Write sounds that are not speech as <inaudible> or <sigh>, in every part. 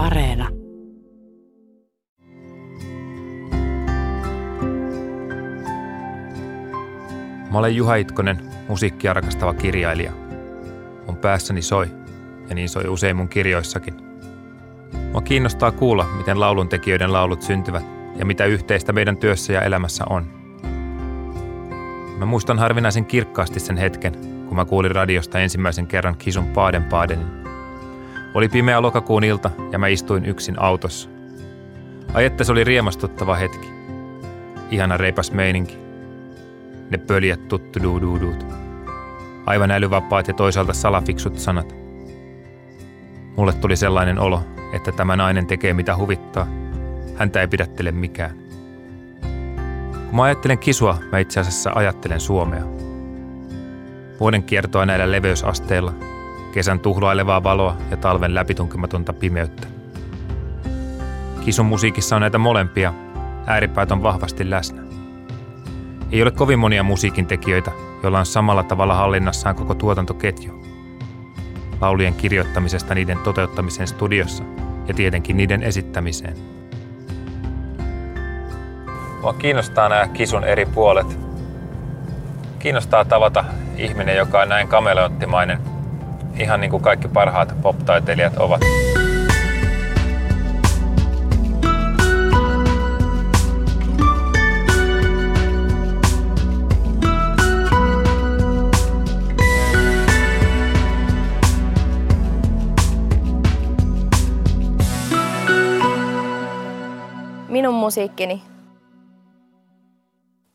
Areena. Mä olen Juha Itkonen, musiikkia rakastava kirjailija. Mun päässäni soi, ja niin soi usein mun kirjoissakin. Mua kiinnostaa kuulla, miten lauluntekijöiden laulut syntyvät ja mitä yhteistä meidän työssä ja elämässä on. Mä muistan harvinaisen kirkkaasti sen hetken, kun mä kuulin radiosta ensimmäisen kerran Kisun Paaden Paadenin. Oli pimeä lokakuun ilta ja mä istuin yksin autossa. Ai että se oli riemastuttava hetki. Ihana reipas meininki. Ne pöljät tuttu duuduudut. Aivan älyvapaat ja toisaalta salafiksut sanat. Mulle tuli sellainen olo, että tämä nainen tekee mitä huvittaa. Häntä ei pidättele mikään. Kun mä ajattelen kisua, mä itse asiassa ajattelen Suomea. Vuoden kiertoa näillä leveysasteilla, kesän tuhlailevaa valoa ja talven läpitunkimatonta pimeyttä. Kisun musiikissa on näitä molempia, ääripäät on vahvasti läsnä. Ei ole kovin monia musiikin tekijöitä, joilla on samalla tavalla hallinnassaan koko tuotantoketju. Laulien kirjoittamisesta niiden toteuttamiseen studiossa ja tietenkin niiden esittämiseen. Mua kiinnostaa nämä kisun eri puolet. Kiinnostaa tavata ihminen, joka on näin kameleottimainen, ihan niin kuin kaikki parhaat pop-taiteilijat ovat. Minun musiikkini.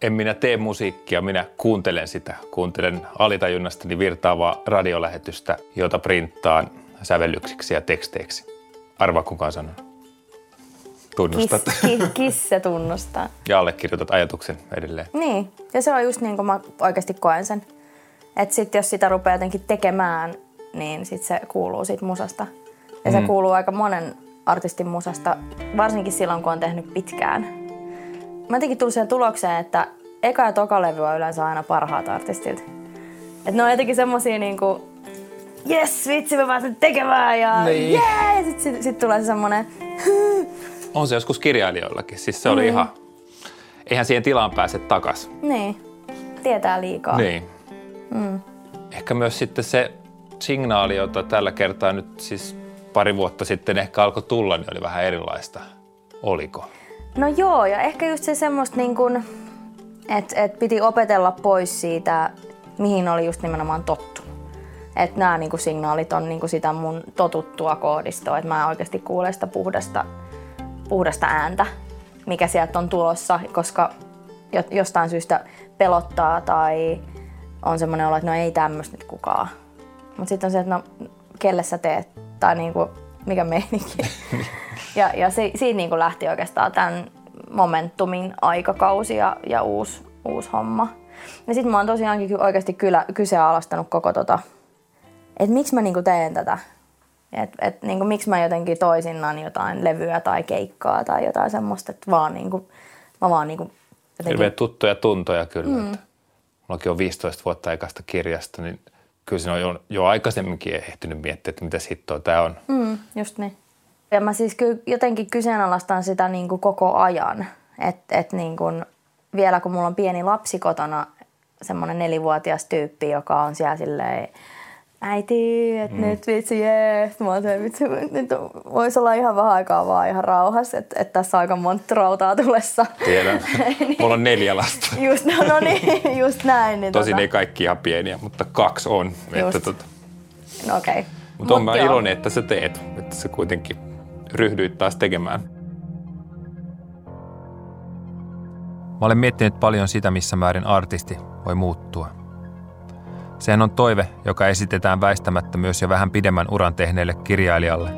En minä tee musiikkia, minä kuuntelen sitä. Kuuntelen alitajunnastani virtaavaa radiolähetystä, jota printtaan sävellyksiksi ja teksteiksi. Arva kukaan sanoo. Tunnustat. Kiss, ki, kiss se tunnustaa. <laughs> ja allekirjoitat ajatuksen edelleen. Niin, ja se on just niin kuin mä oikeasti koen sen. Että sitten jos sitä rupeaa jotenkin tekemään, niin sit se kuuluu siitä musasta. Ja se Mm. kuuluu aika monen artistin musasta, varsinkin silloin kun on tehnyt pitkään. Mä jotenkin tullut siihen tulokseen, että eka ja toka levy on yleensä aina parhaat artistit. Että ne on jotenkin semmosia niinku, yes, vitsi mä pääsen tekemään ja Niin. jee! Sitten sit, sit tulee se semmonen, On se joskus kirjailijoillakin. Siis se oli Mm. ihan... Eihän siihen tilaan pääse takas. niin, tietää liikaa. Niin. Mm. Ehkä myös sitten se signaali, jota tällä kertaa nyt siis pari vuotta sitten ehkä alkoi tulla, niin oli vähän erilaista. Oliko? No joo, ja ehkä just se semmoista niin kuin, että et piti opetella pois siitä, mihin oli just nimenomaan tottunut. Että nämä niin signaalit on niin kuin sitä mun totuttua koodistoa, että mä oikeasti kuulen sitä puhdasta, puhdasta ääntä, mikä sieltä on tulossa, koska jo- jostain syystä pelottaa tai on semmoinen olo, että no ei tämmöistä nyt kukaan. Mutta sitten on se, että no kelle sä teet, tai niinku, mikä meininki. <laughs> ja ja se, siitä niinku lähti oikeastaan tämän momentumin aikakausi ja, ja uusi, uusi homma. Ja sitten mä oon tosiaankin oikeasti kyllä kyseenalaistanut koko tota, että miksi mä niinku teen tätä. Että et, niinku, miksi mä jotenkin toisinnan jotain levyä tai keikkaa tai jotain semmoista, että vaan niinku, mä vaan niinku jotenkin... Hirveän tuttuja tuntoja kyllä. Mm. Mullakin on 15 vuotta aikaista kirjasta, niin kyllä siinä on jo, jo aikaisemminkin ehtinyt miettiä, että mitä hittoa tämä on. Mm, just niin. Ja mä siis ky- jotenkin kyseenalaistan sitä niin kuin koko ajan. Että et niin kuin, vielä kun mulla on pieni lapsi kotona, semmoinen nelivuotias tyyppi, joka on siellä silleen, äiti, että mm. nyt vitsi, jee. Mä oon se, vitsi, nyt voisi olla ihan vähän aikaa vaan ihan rauhassa, että et tässä on aika monta rautaa tulessa. Tiedän. <laughs> Mulla on neljä lasta. Just, no, no niin, <laughs> just näin. Niin Tosin tota, ei kaikki ihan pieniä, mutta kaksi on. Että Just. tota, no, okei. Okay. mutta on mä iloinen, että sä teet, että sä kuitenkin ryhdyit taas tekemään. Mä olen miettinyt paljon sitä, missä määrin artisti voi muuttua. Sehän on toive, joka esitetään väistämättä myös jo vähän pidemmän uran tehneelle kirjailijalle.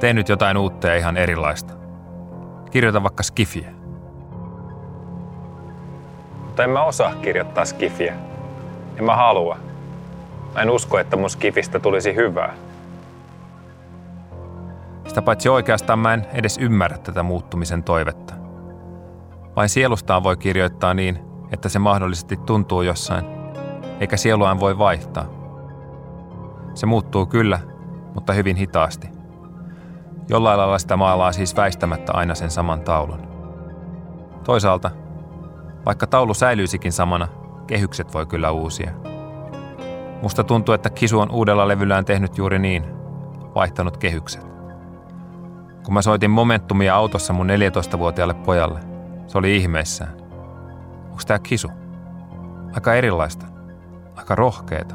Tee nyt jotain uutta ja ihan erilaista. Kirjoita vaikka skifiä. Mutta en mä osaa kirjoittaa skifiä. En mä halua. Mä en usko, että mun skifistä tulisi hyvää. Sitä paitsi oikeastaan mä en edes ymmärrä tätä muuttumisen toivetta. Vain sielustaan voi kirjoittaa niin, että se mahdollisesti tuntuu jossain, eikä sieluaan voi vaihtaa. Se muuttuu kyllä, mutta hyvin hitaasti. Jollain lailla sitä maalaa siis väistämättä aina sen saman taulun. Toisaalta, vaikka taulu säilyisikin samana, kehykset voi kyllä uusia. Musta tuntuu, että Kisu on uudella levyllään tehnyt juuri niin, vaihtanut kehykset. Kun mä soitin Momentumia autossa mun 14-vuotiaalle pojalle, se oli ihmeissään. Onko tää Kisu? Aika erilaista. Aika rohkeeta.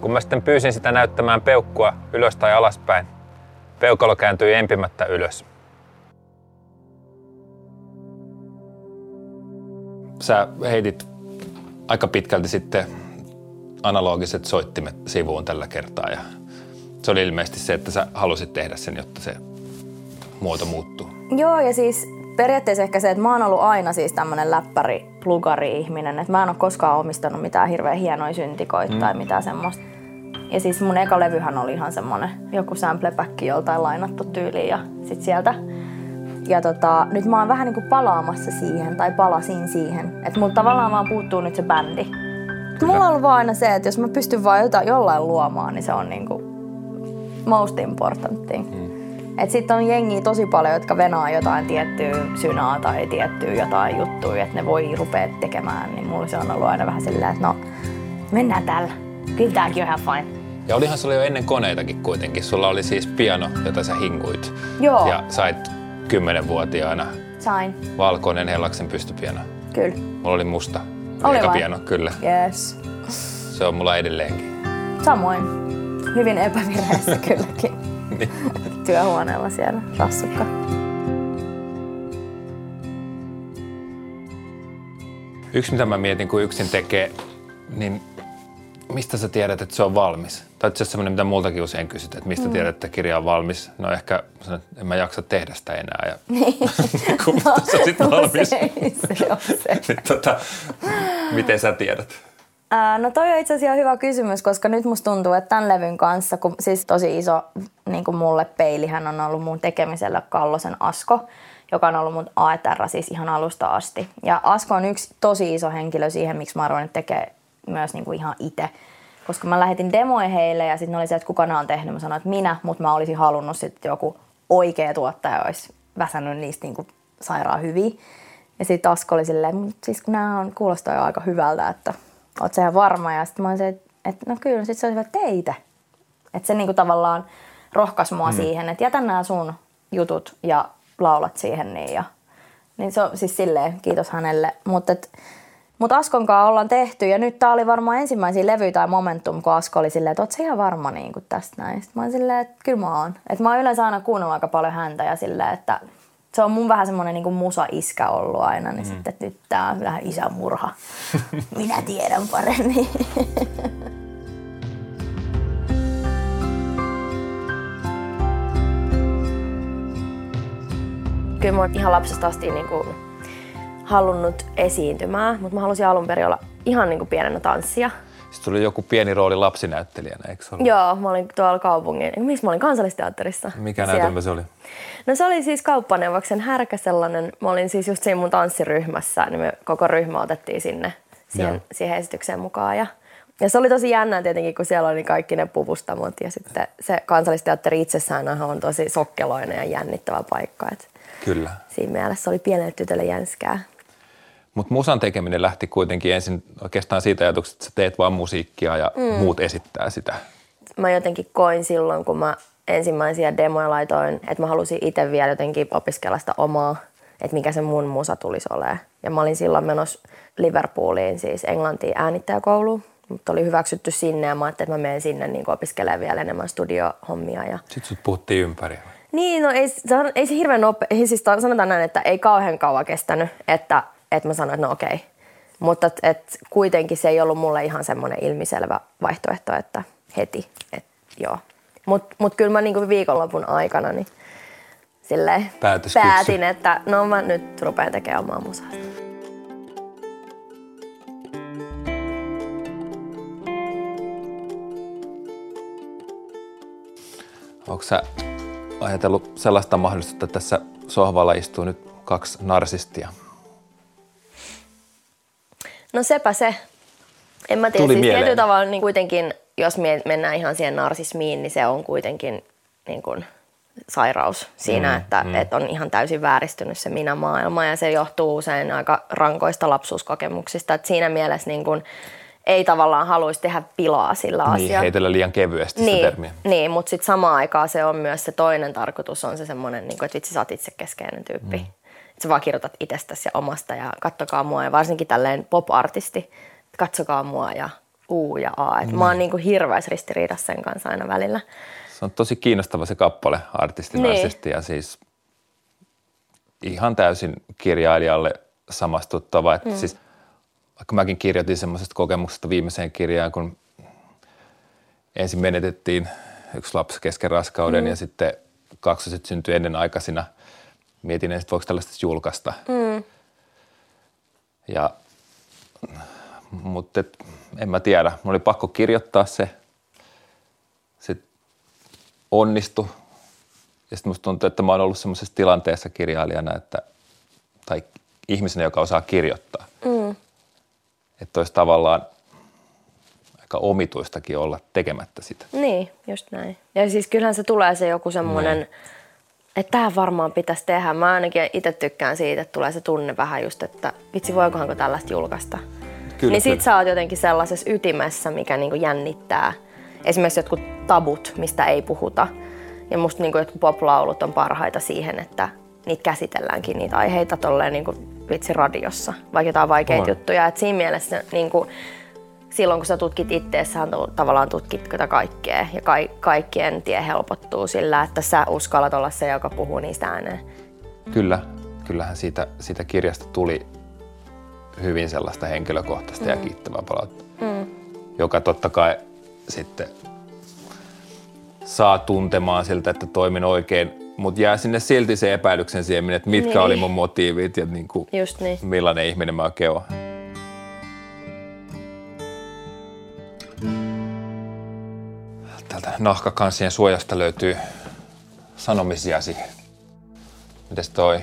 Kun mä sitten pyysin sitä näyttämään peukkua ylös tai alaspäin, peukalo kääntyi empimättä ylös. Sä heitit aika pitkälti sitten analogiset soittimet sivuun tällä kertaa ja se oli ilmeisesti se, että sä halusit tehdä sen, jotta se muoto muuttuu. Joo, ja siis periaatteessa ehkä se, että mä oon ollut aina siis tämmönen läppäri, plugari ihminen, että mä en ole koskaan omistanut mitään hirveän hienoja syntikoita mm. tai mitään semmoista. Ja siis mun eka levyhän oli ihan semmonen joku samplepäkki joltain lainattu tyyliin ja sit sieltä. Ja tota, nyt mä oon vähän niinku palaamassa siihen, tai palasin siihen. Että mulla tavallaan vaan puuttuu nyt se bändi. Kyllä. Mulla on ollut vaan aina se, että jos mä pystyn vaan jotain, jollain luomaan, niin se on niinku most important thing. Mm. Et sitten on jengi tosi paljon, jotka venaa jotain tiettyä synaa tai tiettyä jotain juttuja, että ne voi rupea tekemään. Niin mulla se on ollut aina vähän silleen, että no mennään tällä. Kyllä tääkin on ihan fine. Ja olihan sulla jo ennen koneitakin kuitenkin. Sulla oli siis piano, jota sä hinkuit. Joo. Ja sait kymmenenvuotiaana Sain. valkoinen Hellaksen pystypiano. Kyllä. Mulla oli musta. Oli piano, kyllä. Yes. Se on mulla edelleenkin. Samoin. Hyvin epävirheessä kylläkin. Niin. <laughs> Työhuoneella siellä rassukka. Yksi, mitä mä mietin, kun yksin tekee, niin mistä sä tiedät, että se on valmis? Tai itse semmoinen, mitä multakin usein kysyt, että mistä mm. tiedät, että kirja on valmis? No ehkä sanon, että en mä jaksa tehdä sitä enää. Ja <laughs> kun <laughs> no, se on sitten valmis. Se, se on se. niin, tota, miten sä tiedät? Ää, no toi on itse asiassa hyvä kysymys, koska nyt musta tuntuu, että tämän levyn kanssa, kun siis tosi iso niin kuin mulle peilihän on ollut mun tekemisellä Kallosen Asko, joka on ollut mun AETR siis ihan alusta asti. Ja Asko on yksi tosi iso henkilö siihen, miksi mä arvoin tekee myös niin kuin ihan itse. Koska mä lähetin demoja heille ja sitten oli se, että kuka nämä on tehnyt. Mä sanoin, että minä, mutta mä olisin halunnut sitten joku oikea tuottaja olisi väsännyt niistä niin kuin sairaan hyvin. Ja sitten Asko oli silleen, mutta siis nämä on, kuulostaa jo aika hyvältä, että oot sä ihan varma. Ja sitten mä olin se, että, että no kyllä, sitten se olisi hyvä teitä. Että se niinku tavallaan rohkaisi mua mm. siihen, että jätä nämä sun jutut ja laulat siihen. Niin, ja, niin se on siis silleen, kiitos hänelle. Mutta mutta Askon kanssa ollaan tehty ja nyt tää oli varmaan ensimmäisiä levy tai momentum, kun Asko oli silleen, että oot sä ihan varma niin tästä näin. Sitten mä oon silleen, että kyllä mä oon. Että mä oon yleensä aina kuunnellut aika paljon häntä ja silleen, että se on mun vähän semmoinen niin musa-iskä ollut aina, niin mm. sitten että nyt tää on vähän isämurha. <laughs> Minä tiedän paremmin. Kyllä mä oon ihan lapsesta asti niin kuin halunnut esiintymään, mutta mä halusin alun perin olla ihan niin kuin pienenä tanssia. Sitten tuli joku pieni rooli lapsinäyttelijänä, eikö ollut? Joo, mä olin tuolla kaupungin, missä mä olin kansallisteatterissa. Mikä näytelmä se oli? No se oli siis kauppaneuvoksen härkä sellainen. Mä olin siis just siinä mun tanssiryhmässä, niin me koko ryhmä otettiin sinne siihen, siihen esitykseen mukaan. Ja, ja se oli tosi jännää tietenkin, kun siellä oli kaikki ne puvustamot ja sitten se kansallisteatteri itsessään on tosi sokkeloinen ja jännittävä paikka. Et Kyllä. Siinä mielessä oli pienelle tytölle jänskää. Mutta musan tekeminen lähti kuitenkin ensin oikeastaan siitä ajatuksesta, että sä teet vaan musiikkia ja mm. muut esittää sitä. Mä jotenkin koin silloin, kun mä ensimmäisiä demoja laitoin, että mä halusin itse vielä jotenkin opiskella sitä omaa, että mikä se mun musa tulisi olemaan. Ja mä olin silloin menossa Liverpooliin, siis Englantiin äänittäjäkouluun. Mutta oli hyväksytty sinne ja mä ajattelin, että mä menen sinne niin opiskelemaan vielä enemmän studiohommia. Ja... Sitten sut puhuttiin ympäri. Niin, no ei, se, ei se hirveän nopea, siis sanotaan näin, että ei kauhean kauan kestänyt, että että mä sanoin, että no okei. Mutta et, et kuitenkin se ei ollut mulle ihan semmoinen ilmiselvä vaihtoehto, että heti, että joo. Mutta mut kyllä mä niinku viikonlopun aikana niin silleen päätin, että no mä nyt rupean tekemään omaa musaa. Onko sä ajatellut sellaista mahdollisuutta, että tässä sohvalla istuu nyt kaksi narsistia? No sepä se. En mä tiedä, Tuli siis tietyllä tavalla niin kuitenkin, jos me mennään ihan siihen narsismiin, niin se on kuitenkin niin kuin, sairaus siinä, mm, että, mm. että on ihan täysin vääristynyt se minä-maailma ja se johtuu usein aika rankoista lapsuuskokemuksista. Että siinä mielessä niin kuin, ei tavallaan haluaisi tehdä pilaa sillä niin, asialla. heitellä liian kevyesti niin, sitä termiä. Niin, mutta sitten samaan aikaan se on myös se toinen tarkoitus, on se semmoinen, niin kuin, että vitsi sä oot itsekeskeinen tyyppi. Mm. Sä vaan kirjoitat itsestäsi ja omasta ja kattokaa mua ja varsinkin tälleen pop-artisti, katsokaa mua ja U ja A. Et mm. Mä oon niin kuin hirveässä ristiriidassa sen kanssa aina välillä. Se on tosi kiinnostava se kappale artistinaisesti niin. ja siis ihan täysin kirjailijalle samastuttava. Että mm. siis, vaikka mäkin kirjoitin semmoisesta kokemuksesta viimeiseen kirjaan, kun ensin menetettiin yksi lapsi kesken raskauden mm. ja sitten kaksoset syntyi ennen aikaisina. Mietin että voiko tällaista julkaista. Mm. Ja, mutta et, en mä tiedä. Mulla oli pakko kirjoittaa se. Sitten onnistu. Ja sitten musta tuntuu, että mä oon ollut semmoisessa tilanteessa kirjailijana, että, tai ihmisenä, joka osaa kirjoittaa. Mm. Että olisi tavallaan aika omituistakin olla tekemättä sitä. Niin, just näin. Ja siis kyllähän se tulee se joku semmoinen, niin. Että tähän varmaan pitäisi tehdä. Mä ainakin itse tykkään siitä, että tulee se tunne vähän just, että vitsi voikohanko tällaista julkaista. Kyllä, niin sit sä oot jotenkin sellaisessa ytimessä, mikä niinku jännittää. Esimerkiksi jotkut tabut, mistä ei puhuta. Ja musta niinku jotkut poplaulut on parhaita siihen, että niitä käsitelläänkin, niitä aiheita tolleen niinku vitsi radiossa, vaikka jotain vaikeita juttuja. Et siinä mielessä niinku, silloin kun sä tutkit itteessä, tavallaan tutkit tätä kaikkea ja ka- kaikkien tie helpottuu sillä, että sä uskallat olla se, joka puhuu niistä ääneen. Kyllä, kyllähän siitä, siitä kirjasta tuli hyvin sellaista henkilökohtaista mm. ja kiittävää palautetta, mm. joka totta kai sitten saa tuntemaan siltä, että toimin oikein, mutta jää sinne silti se epäilyksen siemen, että mitkä niin. oli mun motiivit ja niin kuin Just niin. millainen ihminen mä oikein olen. Täältä nahkakansien suojasta löytyy sanomisiasi. Mites toi?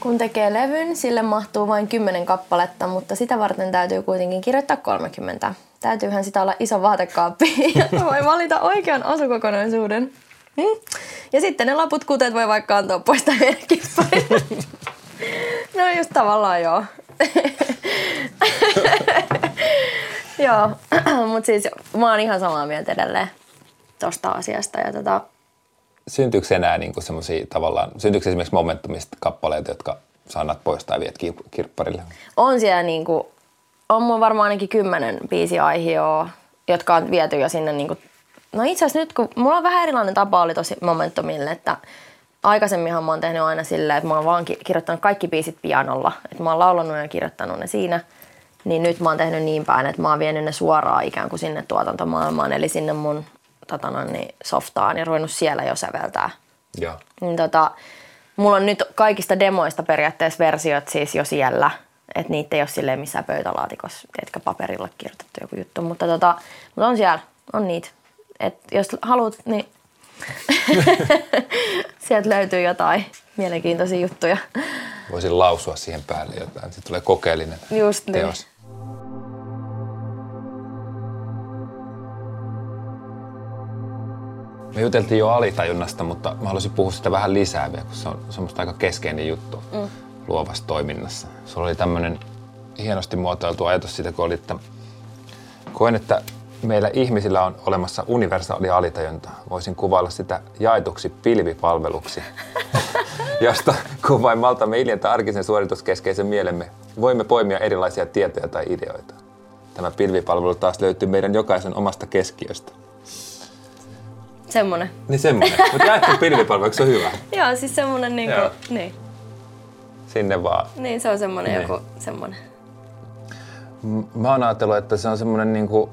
Kun tekee levyn, sille mahtuu vain 10 kappaletta, mutta sitä varten täytyy kuitenkin kirjoittaa 30. Täytyyhän sitä olla iso vaatekaappi, <laughs> ja voi valita oikean asukokonaisuuden. Hmm? Ja sitten ne laput kuteet voi vaikka antaa pois tai <laughs> No just tavallaan joo. <laughs> joo, <clears throat> mutta siis mä oon ihan samaa mieltä edelleen tosta asiasta. Ja tota... Syntyykö enää niinku semmoisia tavallaan, syntyykö esimerkiksi momentumista kappaleita, jotka sanat pois tai viet kirpparille? On siellä niinku, on mun varmaan ainakin kymmenen biisiaihioa, jotka on viety jo sinne niinku, no itse asiassa nyt kun, mulla on vähän erilainen tapa oli tosi momentumille, että aikaisemminhan mä oon tehnyt aina silleen, että mä oon vaan kirjoittanut kaikki biisit pianolla, että mä oon laulanut ja kirjoittanut ne siinä. Niin nyt mä oon tehnyt niin päin, että mä oon vienyt ne suoraan ikään kuin sinne tuotantomaailmaan, eli sinne mun tota no, niin softaan ja ruvennut siellä jo säveltää. Joo. Niin, tota, mulla on nyt kaikista demoista periaatteessa versiot siis jo siellä, että niitä ei ole silleen missään pöytälaatikossa, tiedätkö, paperilla kirjoitettu joku juttu, mutta, tota, mutta on siellä, on niitä. Et jos haluat, niin <laughs> sieltä löytyy jotain mielenkiintoisia juttuja. Voisin lausua siihen päälle jotain, sitten tulee kokeellinen Just niin. teos. Niin. Me juteltiin jo alitajunnasta, mutta mä haluaisin puhua sitä vähän lisää vielä, kun se on semmoista aika keskeinen juttu mm. luovassa toiminnassa. Sulla oli tämmöinen hienosti muotoiltu ajatus siitä, kun oli, että koen, että meillä ihmisillä on olemassa universaali alitajunta. Voisin kuvailla sitä jaetuksi pilvipalveluksi, <laughs> josta kun vain maltamme iljentää arkisen suorituskeskeisen mielemme, voimme poimia erilaisia tietoja tai ideoita. Tämä pilvipalvelu taas löytyy meidän jokaisen omasta keskiöstä. Semmonen. Niin semmonen. Mutta jaettu pilvipalvelu, se on hyvä? <laughs> Joo, siis semmonen niinku, niin. Sinne vaan. Niin, se on semmonen niin. joku semmonen. Mä oon ajatellut, että se on semmonen niinku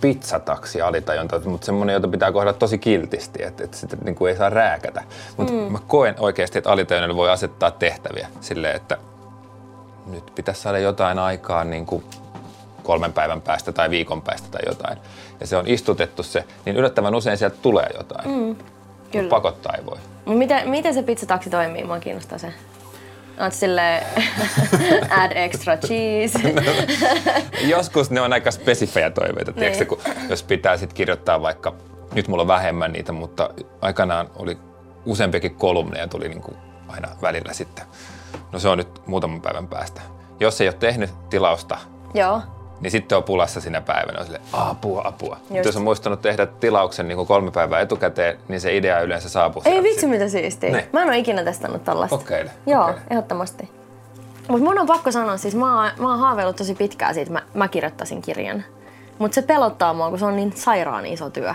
pizzataksi alitajunta, mutta semmoinen, jota pitää kohdata tosi kiltisti, että, että sitä niin kuin ei saa rääkätä. Mutta mm. mä koen oikeasti, että alitajunnalle voi asettaa tehtäviä silleen, että nyt pitäisi saada jotain aikaa niin kuin kolmen päivän päästä tai viikon päästä tai jotain. Ja se on istutettu se, niin yllättävän usein sieltä tulee jotain. Mm, kyllä. pakottaa ei voi. Miten, miten se pizzataksi toimii? Mua kiinnostaa se. Oot sille <laughs> add extra cheese. no, <laughs> joskus ne on aika spesifejä toiveita, niin. kun, jos pitää sit kirjoittaa vaikka Nyt mulla on vähemmän niitä, mutta aikanaan oli useampiakin kolumneja tuli niin kuin aina välillä sitten. No se on nyt muutaman päivän päästä. Jos ei ole tehnyt tilausta, Joo. Niin sitten on pulassa sinä päivänä. On sille, apua, apua. Mutta Just. jos on muistanut tehdä tilauksen niin kuin kolme päivää etukäteen, niin se idea yleensä saapuu. Ei vitsi mitä siistiä. Niin. Mä en ole ikinä testannut tällaista. Kokeile, Joo, kokeile. ehdottomasti. Mutta mun on pakko sanoa, siis mä oon, mä oon haaveillut tosi pitkään siitä, että mä, mä kirjoittaisin kirjan. Mutta se pelottaa mua, kun se on niin sairaan iso työ.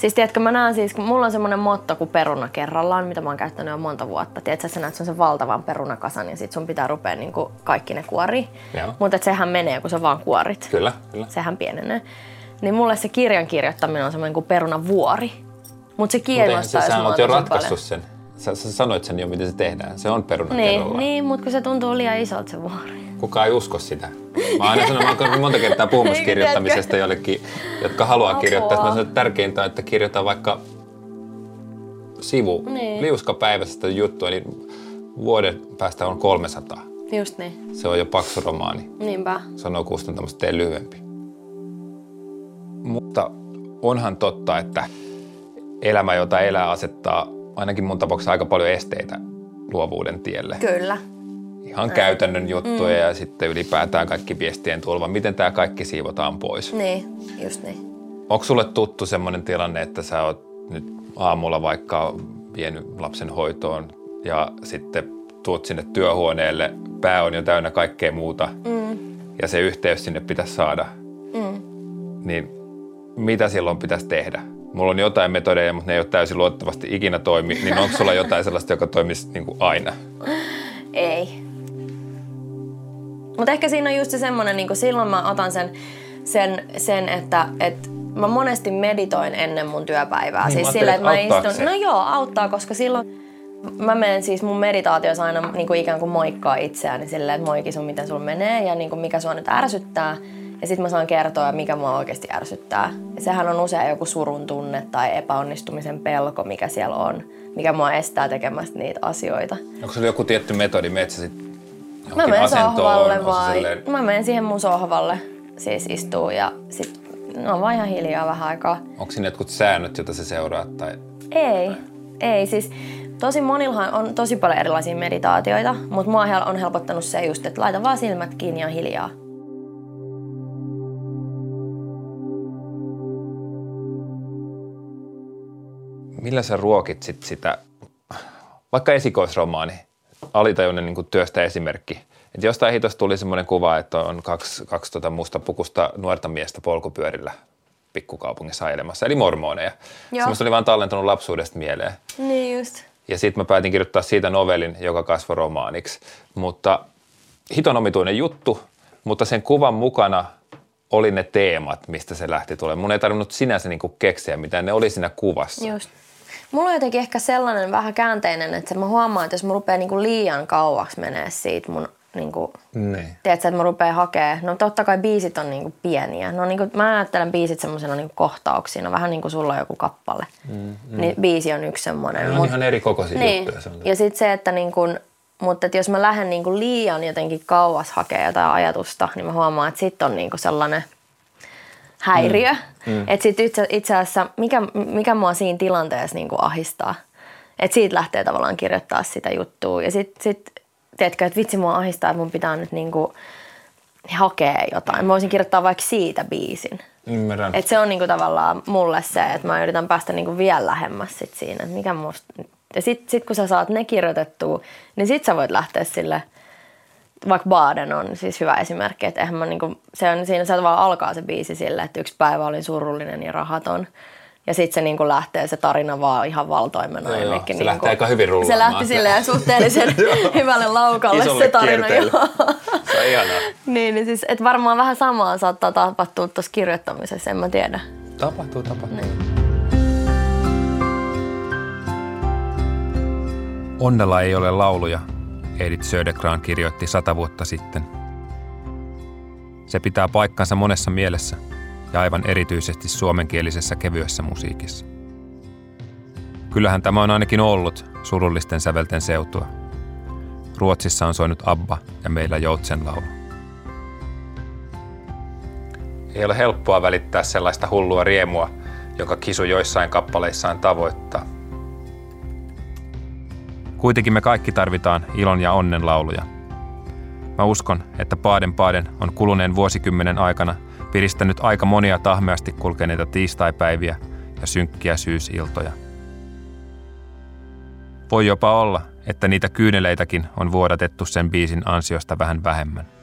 Siis tiedätkö, mä näen siis, kun mulla on semmoinen motto kuin peruna kerrallaan, mitä mä oon käyttänyt jo monta vuotta. Tiedätkö, että sä näet sen valtavan perunakasan ja sit sun pitää rupea niin kuin kaikki ne kuori. Mutta sehän menee, kun sä vaan kuorit. Kyllä, kyllä. Sehän pienenee. Niin mulle se kirjan kirjoittaminen on semmoinen kuin perunavuori. Mutta se Mutta kiinnostaa, se, jos sä oot jo ratkaissut sen. Sä, sä sanoit sen jo, miten se tehdään. Se on peruna Niin, kerrallaan. niin mutta kun se tuntuu liian isolta se vuori. Kukaan ei usko sitä. Mä aina sanon, mä oon monta kertaa puhumassa <laughs> kirjoittamisesta jollekin, jotka haluaa Apua. kirjoittaa. Mä sanon, että tärkeintä on, että kirjoita vaikka sivu, Niin. liuskapäiväisestä juttua, niin vuoden päästä on 300. Just niin. Se on jo paksu romaani. Niinpä. Sanoo kustantamassa, tee lyhyempi. Mutta onhan totta, että elämä, jota elää, asettaa ainakin mun tapauksessa aika paljon esteitä luovuuden tielle. Kyllä. Ihan käytännön juttuja ja sitten ylipäätään kaikki viestien tulva. Miten tämä kaikki siivotaan pois? Niin, just niin. Onko sulle tuttu semmoinen tilanne, että sä oot nyt aamulla vaikka vienyt lapsen hoitoon ja sitten tuut sinne työhuoneelle, pää on jo täynnä kaikkea muuta mm. ja se yhteys sinne pitäisi saada, mm. niin mitä silloin pitäisi tehdä? Mulla on jotain metodeja, mutta ne ei ole täysin luottavasti ikinä toimi, niin onko sulla jotain sellaista, joka toimisi niin kuin aina? Ei. Mutta ehkä siinä on just se semmoinen, niin silloin mä otan sen, sen, sen että, että mä monesti meditoin ennen mun työpäivää. Niin, siis mä sillä, että mä istun... se? No joo, auttaa, koska silloin mä menen siis mun meditaatiossa aina niin kuin ikään kuin moikkaa itseäni silleen, että moiki sun, miten sulla menee ja niin kuin mikä sua nyt ärsyttää. Ja sitten mä saan kertoa, mikä mua oikeasti ärsyttää. Ja sehän on usein joku surun tunne tai epäonnistumisen pelko, mikä siellä on, mikä mua estää tekemästä niitä asioita. Onko sulla joku tietty metodi, meet sä sit Mä menen sohvalle on se vai... silleen- Mä menen siihen mun sohvalle, siis istuu ja sit no vaan ihan hiljaa vähän aikaa. Onko siinä jotkut säännöt, joita sä seuraat? Tai... Ei, ei siis tosi monillahan on tosi paljon erilaisia meditaatioita, mutta mua on helpottanut se just, että laita vaan silmät kiinni ja hiljaa. Millä sä ruokit sit sitä, vaikka esikoisromaani, alitajuinen niin työstä esimerkki, että jostain hitosta tuli semmoinen kuva, että on kaksi, kaksi tota mustapukusta nuorta miestä polkupyörillä pikkukaupungissa ajelemassa, eli mormoneja. Joo. Semmoista oli vaan tallentunut lapsuudesta mieleen. Niin just. Ja sitten mä päätin kirjoittaa siitä novelin, joka kasvoi romaaniksi. Mutta hiton omituinen juttu, mutta sen kuvan mukana oli ne teemat, mistä se lähti tulemaan. Mun ei tarvinnut sinänsä niinku keksiä mitään, ne oli siinä kuvassa. Just. Mulla on jotenkin ehkä sellainen vähän käänteinen, että mä huomaan, että jos mä rupean niinku liian kauaksi menee siitä mun niinku, Niin. tiedätkö, että mä rupean hakee, no totta kai biisit on niinku pieniä. No niinku, mä ajattelen biisit semmoisena niinku kohtauksina, vähän niin kuin sulla on joku kappale. Mm, mm. Niin biisi on yksi semmoinen. Ne on ihan eri kokoisia niin. juttuja. Ja sitten se, että niinku, mutta että jos mä lähden niinku liian jotenkin kauas hakea jotain ajatusta, niin mä huomaan, että sit on niinku sellainen häiriö. Mm. Mm. Että sit itse, itse asiassa, mikä, mikä mua siinä tilanteessa niinku ahistaa, että siitä lähtee tavallaan kirjoittaa sitä juttua. Ja sitten sit, tiedätkö, että vitsi mua ahistaa, että mun pitää nyt niinku hakea jotain. Mä voisin kirjoittaa vaikka siitä biisin. Ymmärrän. Et se on niinku tavallaan mulle se, että mä yritän päästä niinku vielä lähemmäs sit siinä, että mikä musta... Ja sit, sit kun sä saat ne kirjoitettua, niin sit sä voit lähteä sille, vaikka Baden on siis hyvä esimerkki, että eihän mä niinku, se on siinä, se vaan alkaa se biisi sille, että yksi päivä olin surullinen ja rahaton. Ja sitten se niinku lähtee se tarina vaan ihan valtoimena. Joo, joo. Se lähtee aika hyvin rullaamaan. Se lähti silleen suhteellisen <laughs> <laughs> hyvälle laukalle Isolle se tarina. Se on ihanaa. <laughs> niin, niin siis, että varmaan vähän samaa saattaa tapahtua tuossa kirjoittamisessa, en mä tiedä. Tapahtuu, tapahtuu. Onnella ei ole lauluja, Edith Södergran kirjoitti sata vuotta sitten. Se pitää paikkansa monessa mielessä ja aivan erityisesti suomenkielisessä kevyessä musiikissa. Kyllähän tämä on ainakin ollut surullisten sävelten seutua. Ruotsissa on soinut Abba ja meillä Joutsen laulu. Ei ole helppoa välittää sellaista hullua riemua, joka kisu joissain kappaleissaan tavoittaa. Kuitenkin me kaikki tarvitaan ilon ja onnen lauluja. Mä uskon, että Paaden Paaden on kuluneen vuosikymmenen aikana piristänyt aika monia tahmeasti kulkeneita tiistaipäiviä ja synkkiä syysiltoja. Voi jopa olla, että niitä kyyneleitäkin on vuodatettu sen biisin ansiosta vähän vähemmän.